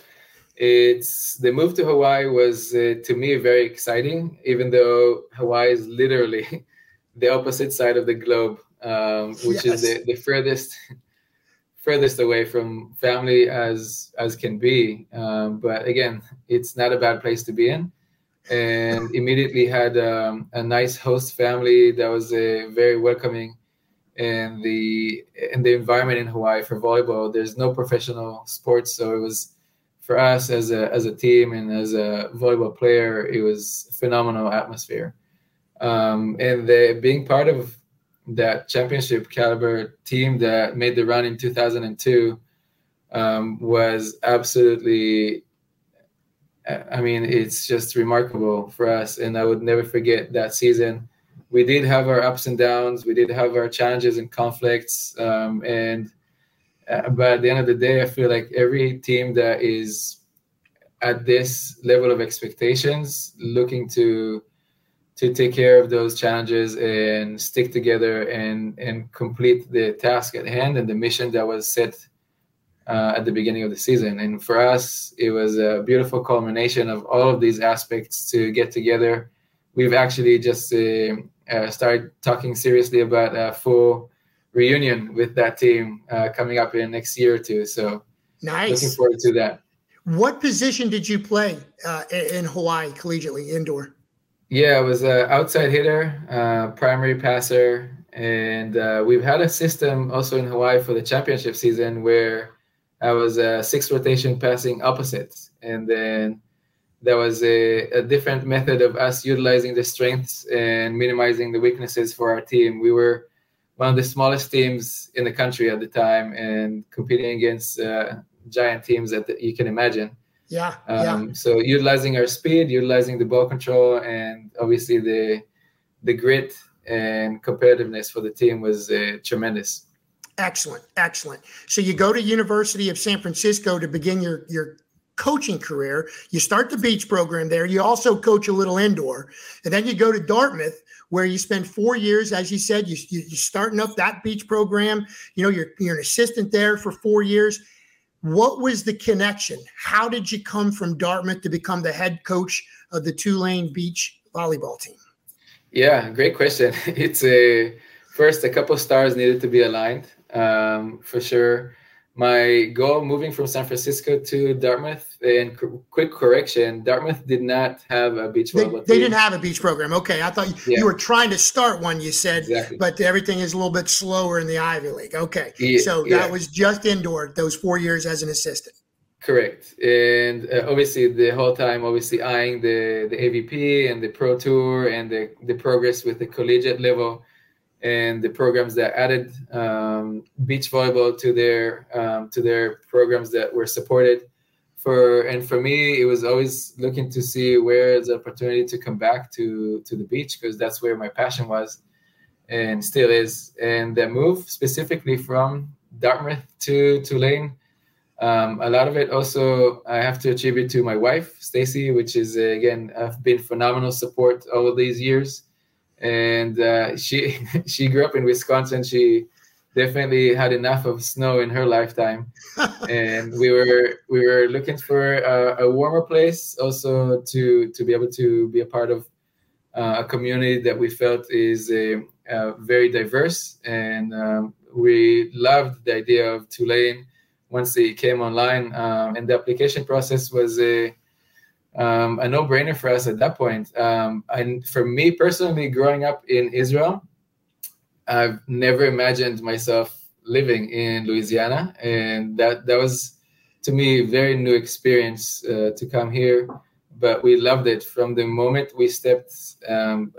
it's the move to Hawaii was uh, to me very exciting, even though Hawaii is literally the opposite side of the globe, um, which yes. is the, the furthest furthest away from family as as can be. Um, but again, it's not a bad place to be in. And immediately had um, a nice host family that was uh, very welcoming. And the and the environment in Hawaii for volleyball, there's no professional sports, so it was for us as a as a team and as a volleyball player, it was phenomenal atmosphere. Um, and the, being part of that championship caliber team that made the run in 2002 um, was absolutely I mean, it's just remarkable for us, and I would never forget that season. We did have our ups and downs, we did have our challenges and conflicts, um, and uh, but at the end of the day, I feel like every team that is at this level of expectations, looking to to take care of those challenges and stick together and and complete the task at hand and the mission that was set uh, at the beginning of the season. And for us, it was a beautiful culmination of all of these aspects to get together. We've actually just uh, uh, started talking seriously about a full reunion with that team uh, coming up in next year or two. So nice. Looking forward to that. What position did you play uh, in Hawaii collegiately indoor? Yeah, I was an outside hitter, uh, primary passer, and uh, we've had a system also in Hawaii for the championship season where I was a six rotation passing opposites, and then there was a, a different method of us utilizing the strengths and minimizing the weaknesses for our team. We were one of the smallest teams in the country at the time and competing against uh, giant teams that you can imagine. Yeah, um, yeah. So utilizing our speed, utilizing the ball control, and obviously the the grit and competitiveness for the team was uh, tremendous. Excellent, excellent. So you go to University of San Francisco to begin your your coaching career. You start the beach program there. You also coach a little indoor, and then you go to Dartmouth where you spend four years, as you said, you, you, are starting up that beach program. You know, you're, you're an assistant there for four years. What was the connection? How did you come from Dartmouth to become the head coach of the Tulane Beach volleyball team? Yeah, great question. It's a first a couple stars needed to be aligned um, for sure my goal moving from San Francisco to Dartmouth, and quick correction, Dartmouth did not have a beach they, volleyball. They, didn't have a beach program. Okay, I thought you, yeah. you were trying to start one. You said, exactly. but everything is a little bit slower in the Ivy League. Okay, yeah, so that yeah. was just indoor those four years as an assistant. Correct, and uh, obviously the whole time, obviously eyeing the the AVP and the Pro Tour and the the progress with the collegiate level and the programs that added um, beach volleyball to their um, to their programs that were supported. For and for me, it was always looking to see where is the opportunity to come back to to the beach because that's where my passion was, and still is. And the move specifically from Dartmouth to Tulane. Um, a lot of it also I have to attribute to my wife Stacy, which is again have been phenomenal support all these years and uh, she she grew up in Wisconsin. She definitely had enough of snow in her lifetime, and we were we were looking for a, a, warmer place, also to to be able to be a part of uh, a community that we felt is a, a very diverse, and um, we loved the idea of Tulane once it came online, um, and the application process was a um, a no-brainer for us at that point. Um, and for me personally, growing up in Israel, I've never imagined myself living in Louisiana, and that that was to me a very new experience uh, to come here. But we loved it from the moment we stepped um,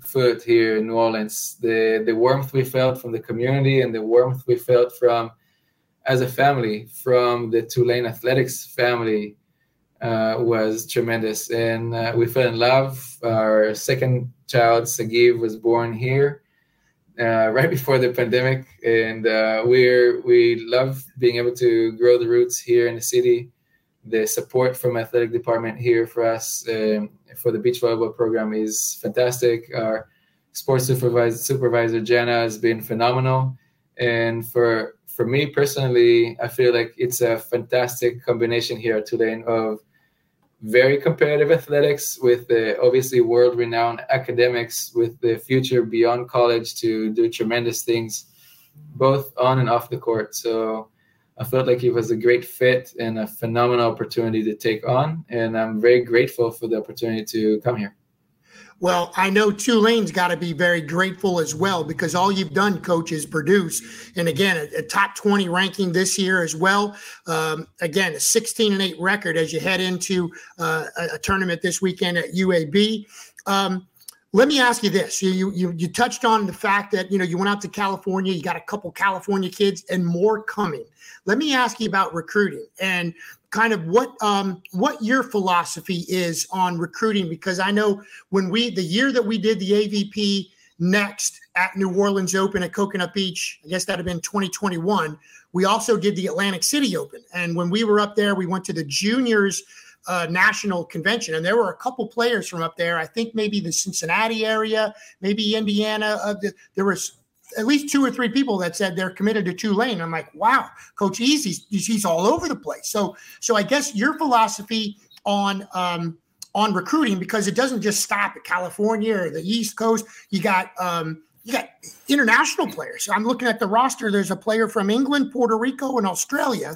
foot here in New Orleans. The the warmth we felt from the community and the warmth we felt from as a family from the Tulane athletics family uh, was tremendous, and uh, we fell in love. Our second child, Sagiv, was born here uh, right before the pandemic, and uh, we're we love being able to grow the roots here in the city. The support from athletic department here for us um, for the beach volleyball program is fantastic. Our sports supervisor, supervisor Jana has been phenomenal, and for for me personally, I feel like it's a fantastic combination here at Tulane of very competitive athletics with the obviously world renowned academics with the future beyond college to do tremendous things both on and off the court. So i felt like it was a great fit and a phenomenal opportunity to take on and i'm very grateful for the opportunity to come here well, I know Tulane's got to be very grateful as well because all you've done, coach, is produce. And again, a, a top 20 ranking this year as well. Um, again, a 16 and 8 record as you head into uh, a, a, tournament this weekend at UAB. Um, let me ask you this: you, you you touched on the fact that you know you went out to California, you got a couple California kids, and more coming. Let me ask you about recruiting and kind of what um, what your philosophy is on recruiting because I know when we the year that we did the AVP next at New Orleans Open at Coconut Beach, I guess that'd have been 2021. We also did the Atlantic City Open, and when we were up there, we went to the juniors uh, national convention, and there were a couple players from up there. I think maybe the Cincinnati area, maybe Indiana. Uh, the, there was at least two or three people that said they're committed to Tulane. I'm like, wow, Coach Easy's he's all over the place. So so I guess your philosophy on um, on recruiting because it doesn't just stop at California or the East Coast. You got um, you got international players. I'm looking at the roster. There's a player from England, Puerto Rico, and Australia.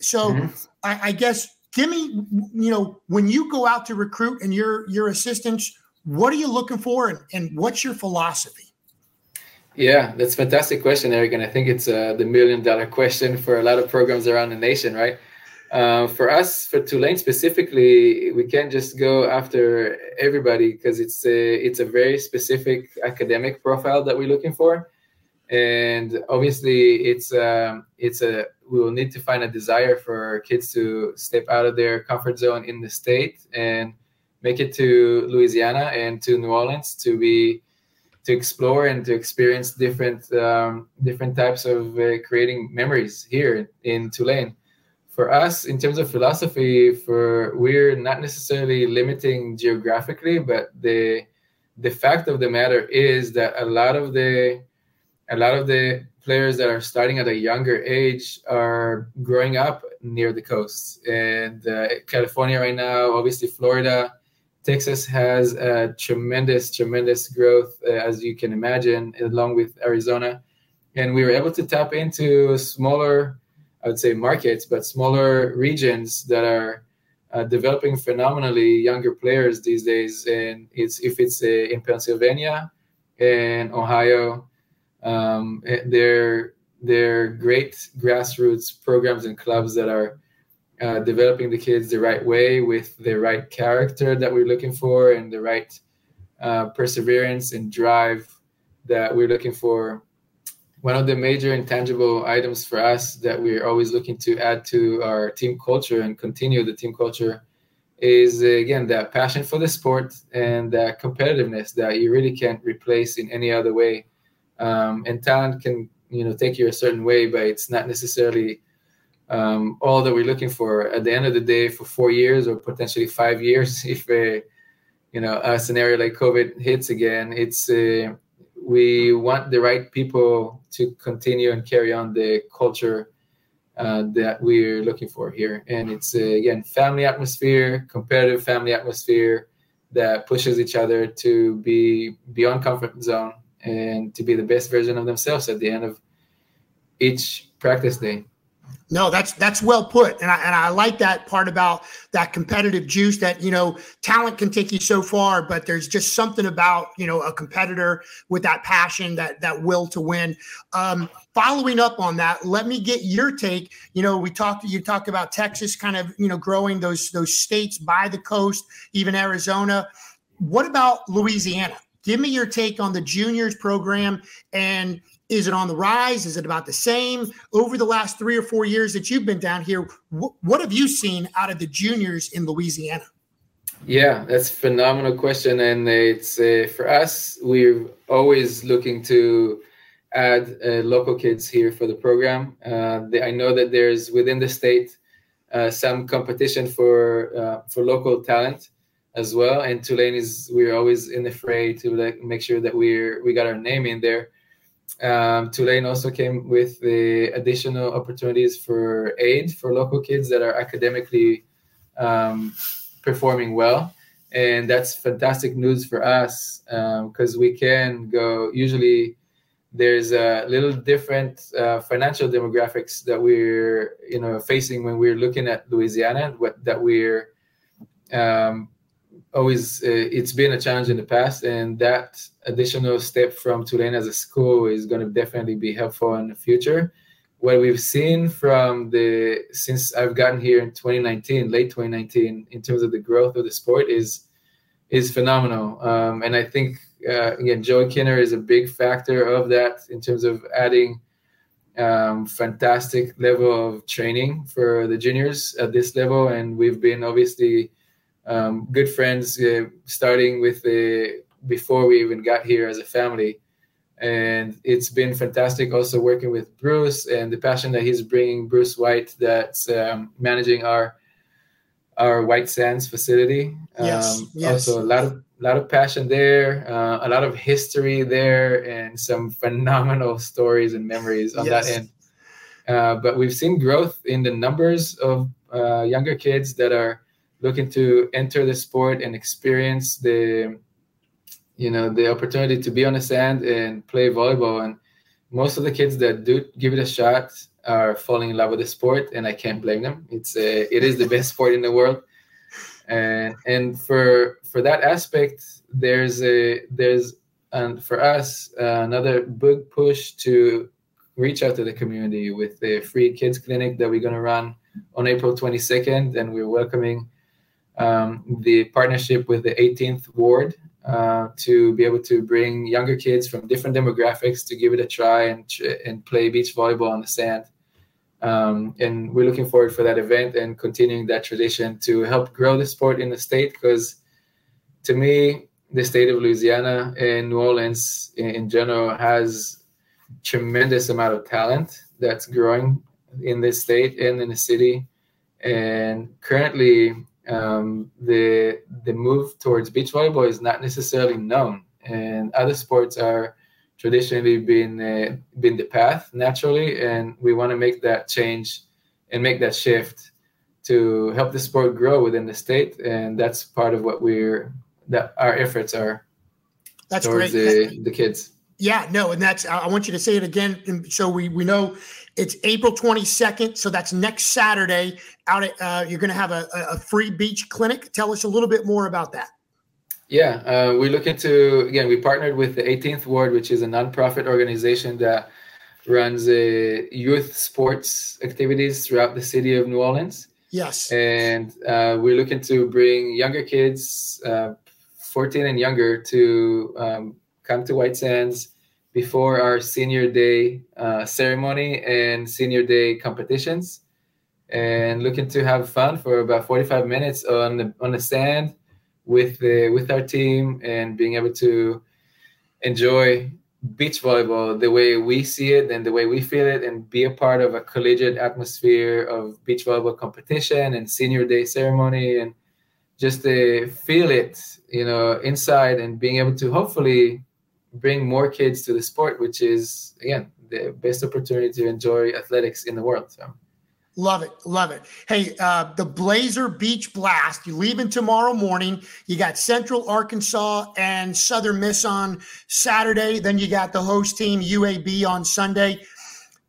So mm-hmm. I, I guess give me you know when you go out to recruit and your your assistants, what are you looking for and, and what's your philosophy? Yeah, that's a fantastic question, Eric. And I think it's uh, the million dollar question for a lot of programs around the nation, right? Uh, for us, for Tulane specifically, we can't just go after everybody because it's a, it's a very specific academic profile that we're looking for. And obviously, it's um, it's a we will need to find a desire for kids to step out of their comfort zone in the state and make it to Louisiana and to New Orleans to be to explore and to experience different um, different types of uh, creating memories here in Tulane. For us, in terms of philosophy, for we're not necessarily limiting geographically, but the the fact of the matter is that a lot of the a lot of the players that are starting at a younger age are growing up near the coast and uh, California right now, obviously Florida Texas has a tremendous, tremendous growth, uh, as you can imagine, along with Arizona. And we were able to tap into smaller, I would say, markets, but smaller regions that are uh, developing phenomenally younger players these days. And it's if it's uh, in Pennsylvania and Ohio, um, eh, they're they're great grassroots programs and clubs that are uh, developing the kids the right way with the right character that we're looking for and the right uh, perseverance and drive that we're looking for. One of the major intangible items for us that we're always looking to add to our team culture and continue the team culture is again that passion for the sport and that competitiveness that you really can't replace in any other way. Um, and talent can you know take you a certain way, but it's not necessarily um, all that we're looking for. At the end of the day, for four years or potentially five years, if a you know a scenario like COVID hits again, it's uh, we want the right people to continue and carry on the culture uh, that we're looking for here. And it's uh, again family atmosphere, competitive family atmosphere that pushes each other to be beyond comfort zone and to be the best version of themselves at the end of each practice day. No, that's that's well put, and I and I like that part about that competitive juice. That you know, talent can take you so far, but there's just something about you know a competitor with that passion, that that will to win. Um, following up on that, let me get your take. You know, we talked you talked about Texas, kind of you know growing those those states by the coast, even Arizona. What about Louisiana? Give me your take on the juniors program and is it on the rise? Is it about the same? Over the last three or four years that you've been down here, wh- what have you seen out of the juniors in Louisiana? Yeah, that's a phenomenal question, and it's uh, for us. We're always looking to add uh, local kids here for the program. Uh, the, I know that there's within the state uh, some competition for uh, for local talent as well, and Tulane is we're always in the fray to like make sure that we're we got our name in there um, Tulane also came with the additional opportunities for aid for local kids that are academically um, performing well. And that's fantastic news for us because um, we can go. Usually, there's a little different uh, financial demographics that we're you know facing when we're looking at Louisiana. What that we're um, always uh, it's been a challenge in the past and that additional step from tulane as a school is going to definitely be helpful in the future. What we've seen from the since i've gotten here in 2019 late 2019 in terms of the growth of the sport is is phenomenal. Um, and i think uh, again joey kinner is a big factor of that in terms of adding um, fantastic level of training for the juniors at this level. And we've been obviously um, good friends, uh, starting with the before we even got here as a family. And it's been fantastic also working with Bruce and the passion that he's bringing. Bruce White, that's um, managing our our White Sands facility. Yes, um, yes. Also, a lot of lot of passion there, uh, a lot of history there, and some phenomenal stories and memories on yes. that end. Uh, but we've seen growth in the numbers of uh, younger kids that are looking to enter the sport and experience the you know the opportunity to be on the sand and play volleyball. And most of the kids that do give it a shot are falling in love with the sport and i can't blame them. It's a, it is the best sport in the world. And and for for that aspect there's a there's and for us uh, another big push to reach out to the community with the free kids clinic that we're going to run on april 22nd and we're welcoming um, the partnership with the 18th Ward uh, to be able to bring younger kids from different demographics to give it a try and, and play beach volleyball on the sand. Um, and we're looking forward for that event and continuing that tradition to help grow the sport in the state because to me the state of louisiana and new orleans in, in general has tremendous amount of talent that's growing in this state and in the city and currently um, the the move towards beach volleyball is not necessarily known, and other sports are traditionally been uh, been the path naturally, and we want to make that change and make that shift to help the sport grow within the state, and that's part of what we're that our efforts are that's towards great. the, the kids. Yeah, no, and that's I want you to say it again, and so we we know it's April 22nd, so that's next Saturday. Out at uh, you're going to have a, a free beach clinic. Tell us a little bit more about that. Yeah, uh, we're looking to again. We partnered with the 18th Ward, which is a nonprofit organization that runs uh, youth sports activities throughout the city of New Orleans. Yes, and uh, we're looking to bring younger kids, uh, 14 and younger, to um, come to White Sands before our senior day uh, ceremony and senior day competitions. And looking to have fun for about 45 minutes on the, on the sand with the, with our team and being able to enjoy beach volleyball the way we see it and the way we feel it and be a part of a collegiate atmosphere of beach volleyball competition and senior day ceremony and just to feel it you know inside and being able to hopefully bring more kids to the sport which is again the best opportunity to enjoy athletics in the world so Love it. Love it. Hey, uh, the Blazer Beach Blast, you leaving tomorrow morning. You got Central Arkansas and Southern Miss on Saturday. Then you got the host team, UAB, on Sunday.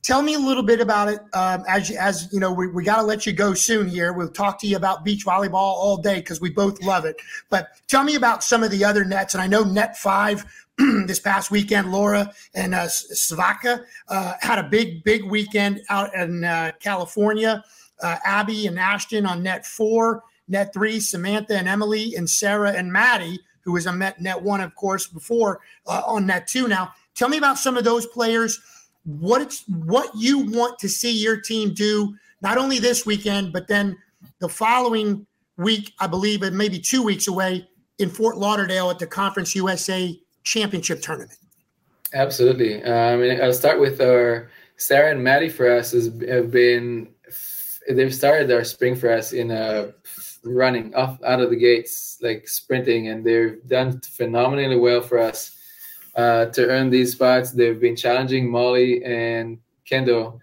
Tell me a little bit about it. Um, as, as you know, we, we got to let you go soon here. We'll talk to you about beach volleyball all day because we both love it. But tell me about some of the other nets. And I know Net 5 this past weekend, Laura and uh, Svaka uh, had a big, big weekend out in uh, California. Uh, Abby and Ashton on net four, net three, Samantha and Emily, and Sarah and Maddie, who was on net, net one, of course, before uh, on net two. Now, tell me about some of those players. What it's what you want to see your team do, not only this weekend, but then the following week, I believe, it maybe two weeks away in Fort Lauderdale at the Conference USA championship tournament? Absolutely. Uh, I mean, I'll start with our Sarah and Maddie for us has have been they've started their spring for us in uh, running off out of the gates like sprinting and they've done phenomenally well for us uh, to earn these spots they've been challenging molly and kendo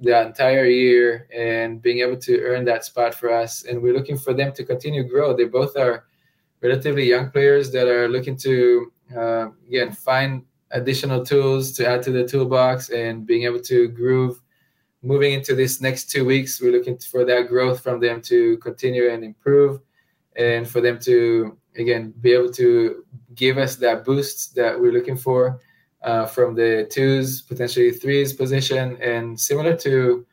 the entire year and being able to earn that spot for us and we're looking for them to continue grow they both are relatively young players that are looking to uh, again find additional tools to add to the toolbox and being able to groove. Moving into this next two weeks we're looking for that growth from them to continue and improve and for them to again be able to give us that boost that we're looking for uh, from the twos potentially threes position. And similar to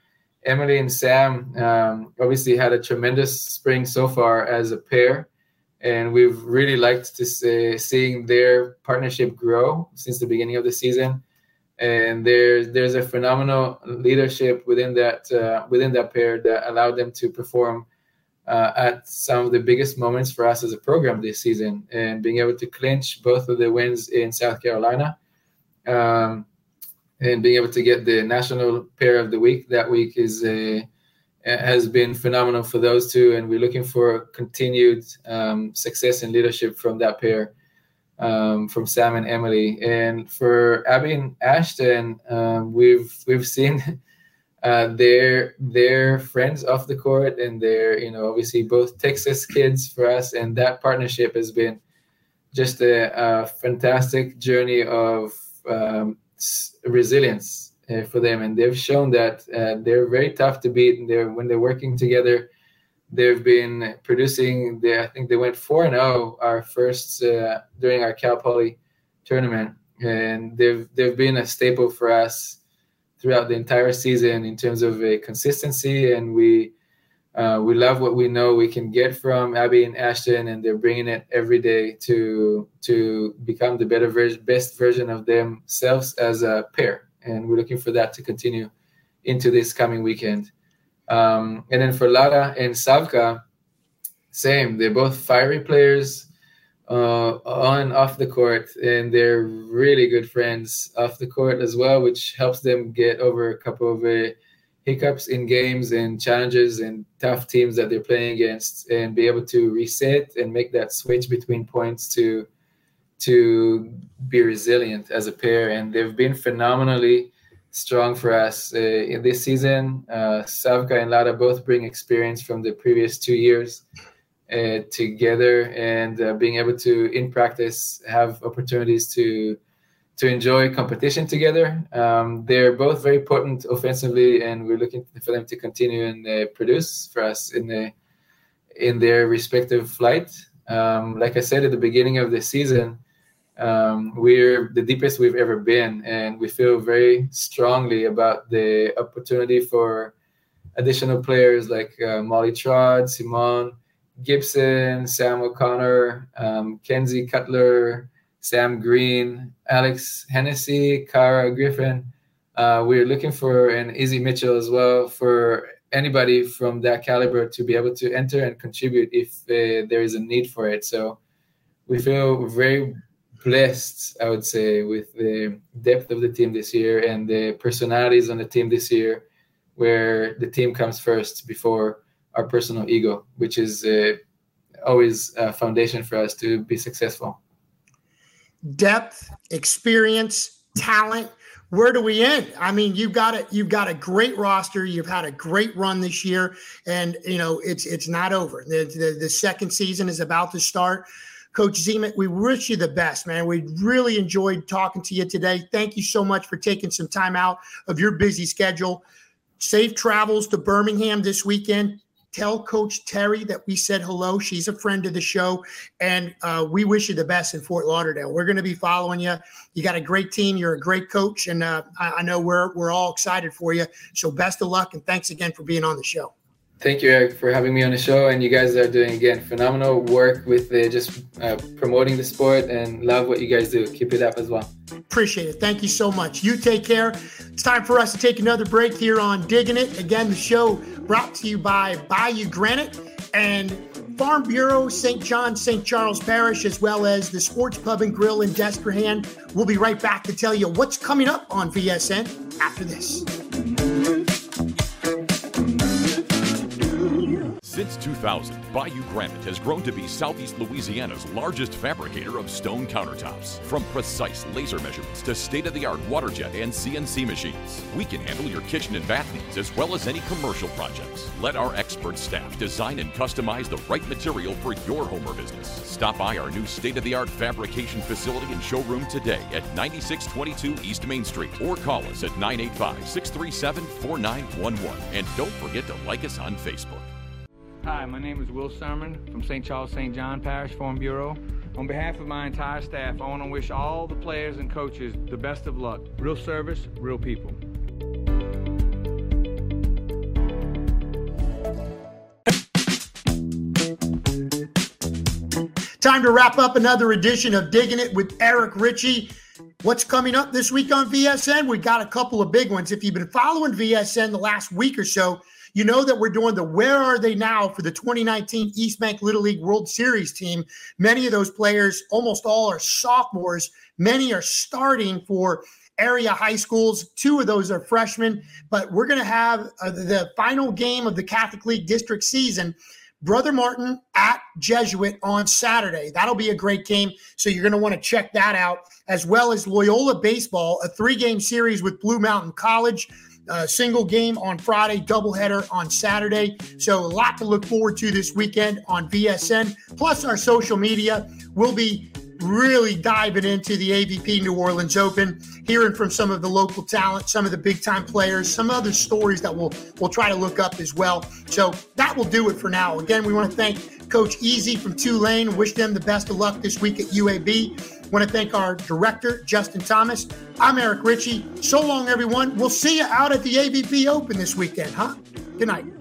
emily and sam um, obviously had a tremendous spring so far as a pair and we've really liked to see, seeing their partnership grow since the beginning of the season. And there's there's a phenomenal leadership within that uh, within that pair that allowed them to perform uh, at some of the biggest moments for us as a program this season, and being able to clinch both of the wins in South Carolina, um, and being able to get the national pair of the week that week is a has been phenomenal for those two, and we're looking for continued um, success and leadership from that pair, um, from Sam and Emily. And for Abby and Ashton, um, we've we've seen uh, their their friends off the court, and they're you know obviously both Texas kids for us, and that partnership has been just a, a fantastic journey of um, resilience uh, for them, and they've shown that uh, they're very tough to beat. And they're when they're working together, they've been producing. They, I think they went four and zero oh our first uh, during our Cal Poly tournament, and they've they've been a staple for us throughout the entire season in terms of a consistency. And we uh, we love what we know we can get from Abby and Ashton, and they're bringing it every day to to become the better ver- best version of themselves as a pair and we're looking for that to continue into this coming weekend. Um, and then for Lara and Savka, same. They're both fiery players uh, on off the court, and they're really good friends off the court as well, which helps them get over a couple of uh, hiccups in games and challenges and tough teams that they're playing against, and be able to reset and make that switch between points to to be resilient as a pair, and they've been phenomenally strong for us uh, in this season. Uh, Savka and Lada both bring experience from the previous two years uh, together, and uh, being able to, in practice, have opportunities to to enjoy competition together. Um, they're both very potent offensively, and we're looking for them to continue and uh, produce for us in the in their respective flight. Um, like I said at the beginning of the season, um, we're the deepest we've ever been, and we feel very strongly about the opportunity for additional players like uh, Molly Trott, Simone Gibson, Sam O'Connor, um, Kenzie Cutler, Sam Green, Alex Hennessy, Kara Griffin. Uh, we're looking for an Izzy Mitchell as well for anybody from that caliber to be able to enter and contribute if uh, there is a need for it. So we feel very blessed, I would say, with the depth of the team this year and the personalities on the team this year, where the team comes first before our personal ego, which is uh, always a foundation for us to be successful. Depth, experience, talent. Where do we end? I mean, you've got a you've got a great roster. You've had a great run this year, and you know it's it's not over. The the, the second season is about to start. Coach Zimet, we wish you the best, man. We really enjoyed talking to you today. Thank you so much for taking some time out of your busy schedule. Safe travels to Birmingham this weekend. Tell Coach Terry that we said hello. She's a friend of the show, and uh, we wish you the best in Fort Lauderdale. We're going to be following you. You got a great team. You're a great coach, and uh, I, I know we're we're all excited for you. So best of luck, and thanks again for being on the show. Thank you, Eric, for having me on the show. And you guys are doing again phenomenal work with uh, just uh, promoting the sport, and love what you guys do. Keep it up as well. Appreciate it. Thank you so much. You take care. It's time for us to take another break here on Diggin' It. Again, the show brought to you by Bayou Granite and Farm Bureau, St. John, St. Charles Parish, as well as the Sports Pub and Grill in Destrehan. We'll be right back to tell you what's coming up on VSN after this. Since 2000, Bayou Granite has grown to be Southeast Louisiana's largest fabricator of stone countertops. From precise laser measurements to state of the art water jet and CNC machines, we can handle your kitchen and bath needs as well as any commercial projects. Let our expert staff design and customize the right material for your home or business. Stop by our new state of the art fabrication facility and showroom today at 9622 East Main Street or call us at 985 637 4911. And don't forget to like us on Facebook. Hi, my name is Will Sermon from St. Charles St. John Parish Farm Bureau. On behalf of my entire staff, I want to wish all the players and coaches the best of luck. Real service, real people. Time to wrap up another edition of Diggin' It with Eric Richey. What's coming up this week on VSN? We got a couple of big ones. If you've been following VSN the last week or so, you know that we're doing the where are they now for the 2019 East Bank Little League World Series team. Many of those players, almost all are sophomores. Many are starting for area high schools. Two of those are freshmen, but we're going to have uh, the final game of the Catholic League district season. Brother Martin at Jesuit on Saturday. That'll be a great game. So you're going to want to check that out, as well as Loyola Baseball, a three game series with Blue Mountain College uh, single game on Friday, doubleheader on Saturday. So a lot to look forward to this weekend on VSN. Plus our social media. We'll be really diving into the AVP New Orleans Open, hearing from some of the local talent, some of the big time players, some other stories that we'll we'll try to look up as well. So that will do it for now. Again, we want to thank Coach Easy from Tulane. Wish them the best of luck this week at UAB. Want to thank our director, Justin Thomas. I'm Eric Richey. So long, everyone. We'll see you out at the AVP Open this weekend, huh? Good night.